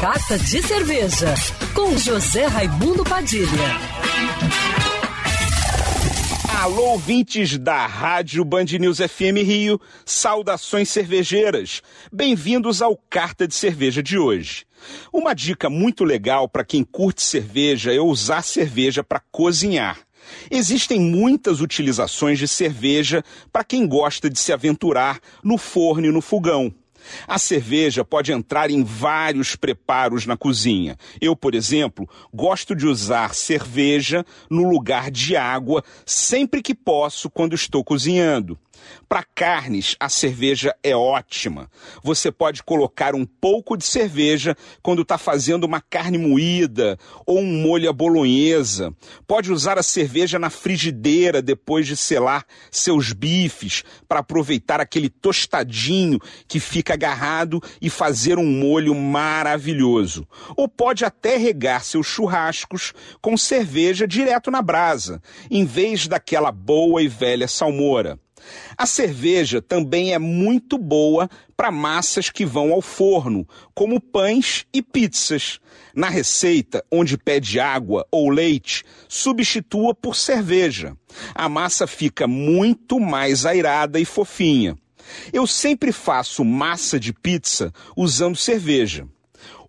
Carta de Cerveja, com José Raimundo Padilha. Alô, ouvintes da Rádio Band News FM Rio, saudações cervejeiras. Bem-vindos ao Carta de Cerveja de hoje. Uma dica muito legal para quem curte cerveja é usar cerveja para cozinhar. Existem muitas utilizações de cerveja para quem gosta de se aventurar no forno e no fogão. A cerveja pode entrar em vários preparos na cozinha. Eu, por exemplo, gosto de usar cerveja no lugar de água sempre que posso quando estou cozinhando. Para carnes, a cerveja é ótima. Você pode colocar um pouco de cerveja quando está fazendo uma carne moída ou um molho à bolonhesa. Pode usar a cerveja na frigideira depois de selar seus bifes para aproveitar aquele tostadinho que fica agarrado e fazer um molho maravilhoso. Ou pode até regar seus churrascos com cerveja direto na brasa, em vez daquela boa e velha salmoura. A cerveja também é muito boa para massas que vão ao forno, como pães e pizzas. Na receita, onde pede água ou leite, substitua por cerveja. A massa fica muito mais airada e fofinha. Eu sempre faço massa de pizza usando cerveja.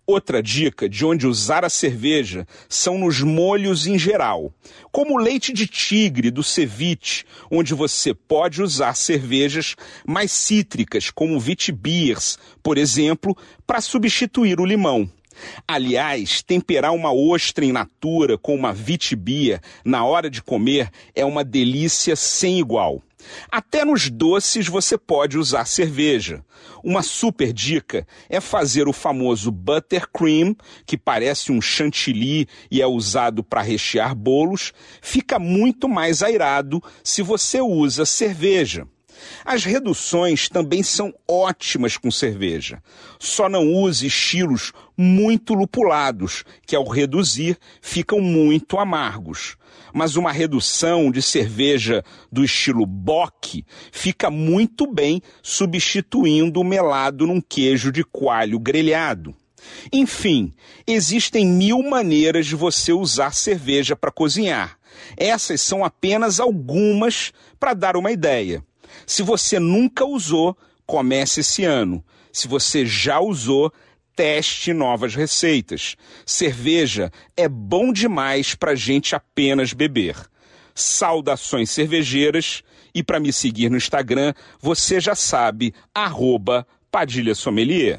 Outra dica de onde usar a cerveja são nos molhos em geral, como o leite de tigre do ceviche, onde você pode usar cervejas mais cítricas, como Vitbiers, por exemplo, para substituir o limão. Aliás, temperar uma ostra in natura com uma vitibia na hora de comer é uma delícia sem igual. Até nos doces você pode usar cerveja. Uma super dica é fazer o famoso buttercream, que parece um chantilly e é usado para rechear bolos, fica muito mais airado se você usa cerveja. As reduções também são ótimas com cerveja. Só não use estilos muito lupulados, que ao reduzir ficam muito amargos. Mas uma redução de cerveja do estilo Bock fica muito bem substituindo o melado num queijo de coalho grelhado. Enfim, existem mil maneiras de você usar cerveja para cozinhar. Essas são apenas algumas para dar uma ideia. Se você nunca usou, comece esse ano. Se você já usou, teste novas receitas. Cerveja é bom demais para gente apenas beber. Saudações cervejeiras e para me seguir no Instagram, você já sabe, arroba Padilha Sommelier.